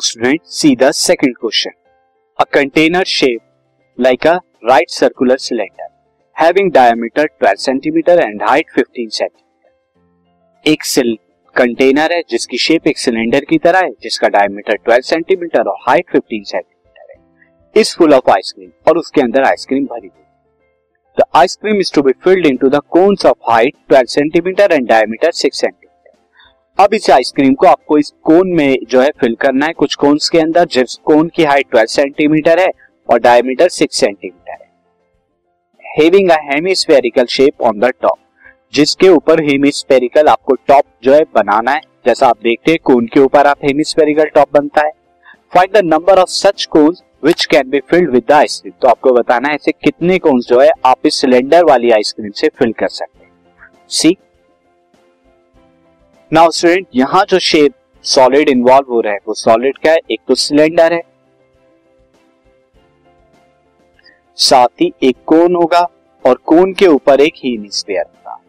Now student see the second question a container shape like a right circular cylinder having diameter 12 centimetre and height 15 centimetre एक सिल container है जिसकी shape एक cylinder की तरह है, जिसका डायमीटर 12 सेंटीमीटर और हाइट 15 सेंटीमीटर है। इस फुल ऑफ़ आइसक्रीम और उसके अंदर आइसक्रीम भरी हुई the ice cream is to be filled into the cones of height 12 centimetre and diameter 6 centimetre अब इस आइसक्रीम को आपको इस कोन में जो है फिल करना है। कुछ कोन्स के अंदर, जिस कोन की हाइट 12 सेंटीमीटर है और डायमीटर 6 सेंटीमीटर है। Having a hemispherical shape on the top जिसके ऊपर हेमिस्फेरिकल आपको टॉप जो है बनाना है। जैसा आप देखते हैं, कोन के ऊपर आप हेमिस्फेरिकल टॉप बनता है। Find the number of such cones which can be filled with the ice cream तो आपको बताना है ऐसे कितने कोन्स जो है आप इस सिलेंडर वाली आइसक्रीम से फिल कर सकते हैं। सी नाउ स्टूडेंट यहाँ जो शेप सॉलिड इन्वॉल्व हो रहा है, वो सॉलिड क्या है? एक तो सिलेंडर है। साथ ही एक कोन होगा और कोन के ऊपर एक हीमिस्फीयर होगा।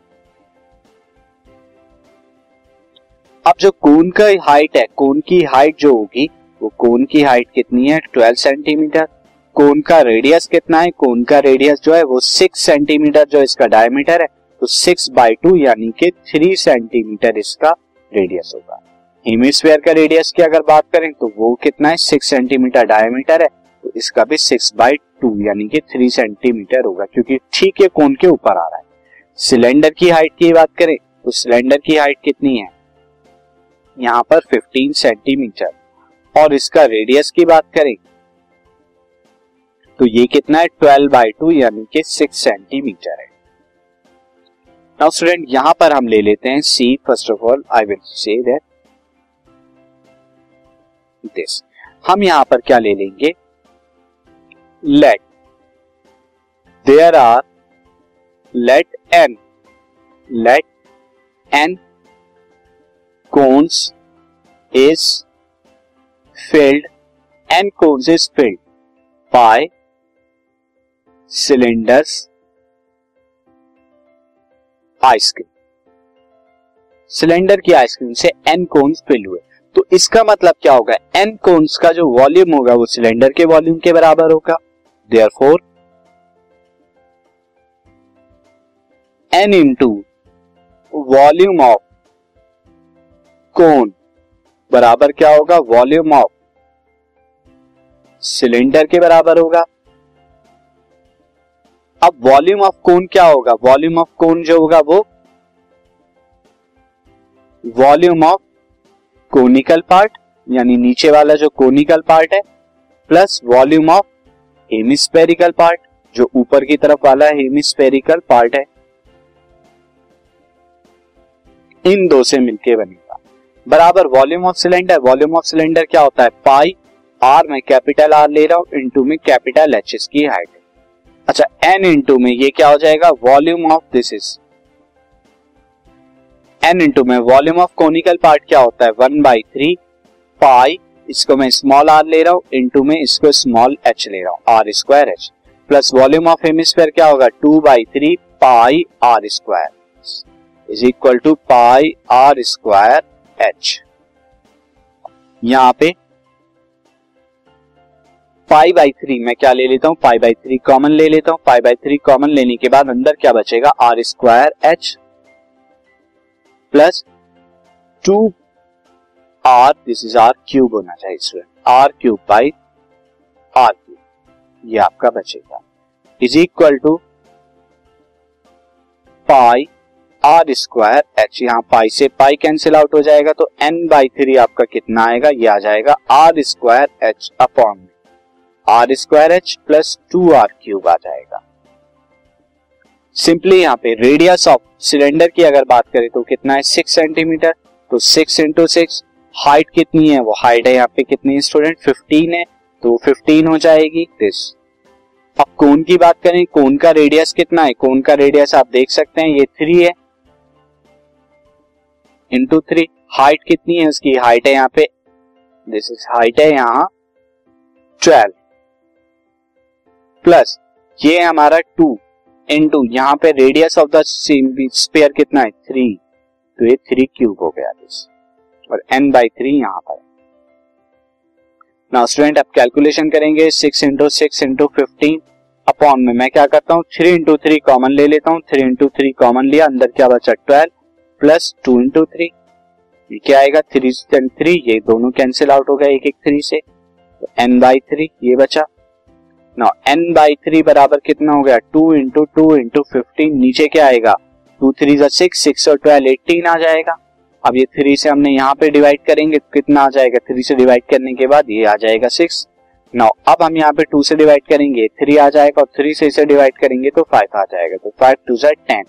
अब जो कोन का हाइट है कोन की हाइट जो होगी, वो कोन की हाइट कितनी है? 12 सेंटीमीटर कोन का रेडियस कितना है? कोन का रेडियस जो है, वो 6 सेंटीमीटर जो इसका डायमीटर है तो सिक्स बाई टू यानी कि थ्री सेंटीमीटर इसका रेडियस होगा। हेमिस्फेयर का रेडियस की अगर बात करें तो वो कितना है? सिक्स सेंटीमीटर डायमीटर है। तो इसका भी सिक्स बाई टू यानी कि थ्री सेंटीमीटर होगा क्योंकि ठीक है कोन के ऊपर आ रहा है। सिलेंडर की हाइट की बात करें तो सिलेंडर की हाइट कितनी है? यहाँ पर 15 सेंटीमीटर और इसका रेडियस की बात करें तो ये कितना है? 12 बाई टू यानी कि 6 सेंटीमीटर है। नाउ स्टूडेंट यहाँ पर हम ले लेते हैं see first of all I will say that this हम यहाँ पर क्या ले लेंगे? Let there are let N let N cones is filled N cones is filled by cylinders ice cream. Cylinder की आइसक्रीम से एन कोन्स फिल हुए। तो इसका मतलब क्या होगा? एन कोन्स का जो वॉल्यूम होगा, वो सिलेंडर के वॉल्यूम के बराबर होगा। There four N into volume of cone बराबर क्या होगा? वॉल्यूम ऑफ़ सिलेंडर के बराबर होगा। अब वॉल्यूम ऑफ़ कोन क्या होगा? वॉल्यूम ऑफ़ कोन जो होगा वो वॉल्यूम ऑफ़ कोनिकल पार्ट यानी नीचे वाला जो कोनिकल पार्ट है plus volume of hemispherical part जो ऊपर की तरफ़ वाला हेमिस्पेरिकल पार्ट है, इन दो से मिलके बनेगा। बराबर volume of cylinder volume of cylinder क्या होता है? पाई आर में कैपिटल आर ले रहा हूँ इनटू में कैपिटल एच की हाइट अच्छा एन इंटू में ये क्या हो जाएगा? Volume of this is N into में वॉल्यूम ऑफ़ कोनिकल पार्ट क्या होता है? वन बाई थ्री पाई इसको मैं स्मॉल आर ले रहा हूँ इंटू में इसको स्मॉल एच ले रहा हूँ R square H plus volume of hemisphere क्या होगा? Two by three pi R square is equal to pi R square H यहाँ पे पाई बाई थ्री मैं क्या ले लेता हूँ? पाई बाई थ्री कॉमन ले लेता हूँ। पाई बाई थ्री कॉमन लेने के बाद अंदर क्या बचेगा? R square H plus two R this is R cube होना चाहिए student R cube by R cube ये आपका बचेगा। Is equal to pi R square H यहाँ पाई से पाई कैंसिल आउट हो जाएगा तो एन बाई थ्री आपका कितना आएगा? ये आ जाएगा R square H upon R square H plus two R cube आ जाएगा। सिंपली यहाँ पे रेडियस ऑफ़ सिलेंडर की अगर बात करें तो कितना है? सिक्स सेंटीमीटर तो सिक्स इंटू सिक्स हाइट कितनी है? वो हाइट है यहाँ पे कितनी स्टूडेंट फिफ्टीन है। तो फिफ्टीन हो जाएगी दिस अब कोन की बात करें कोन का रेडियस कितना है? कोन का रेडियस आप देख सकते हैं, ये थ्री है। इंटू थ्री हाइट कितनी है उसकी? हाइट है यहाँ पे। दिस इज़ हाइट है यहाँ। ट्वेल्व प्लस ये हमारा टू इन टू यहाँ पे रेडियस ऑफ़ द स्पेयर कितना है? थ्री तो ये थ्री क्यूब हो गया दिस और एन बाई थ्री यहाँ पर ना स्टूडेंट अब कैलकुलेशन करेंगे six into six into fifteen upon में। मैं क्या करता हूँ? थ्री इंटू थ्री कॉमन ले लेता हूँ। थ्री इंटू थ्री कॉमन लिया, अंदर क्या बचा? Twelve plus two into three ये क्या आएगा? थ्री थ्री ये दोनों कैंसिल आउट हो गया एक एक थ्री से। तो एन बाई थ्री ये बचा। ना एन बाई थ्री बराबर कितना हो गया? Two into two into fifteen नीचे क्या आएगा? टू थ्री जा सिक्स सिक्स और ट्वेल्व एटीन आ जाएगा। अब ये थ्री से हमने यहाँ पे डिवाइड करेंगे, कितना आ जाएगा? थ्री से डिवाइड करने के बाद ये आ जाएगा सिक्स नाउ अब हम यहाँ पे टू से डिवाइड करेंगे थ्री आ जाएगा और थ्री से इसे डिवाइड करेंगे तो फाइव आ जाएगा। तो फाइव टू जा टेन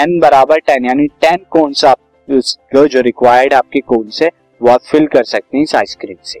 एन बराबर टेन यानी टेन कौन सा जो रिक्वायर्ड आपके कौन से वो आप फिल कर सकते हैं इस आइसक्रीम से।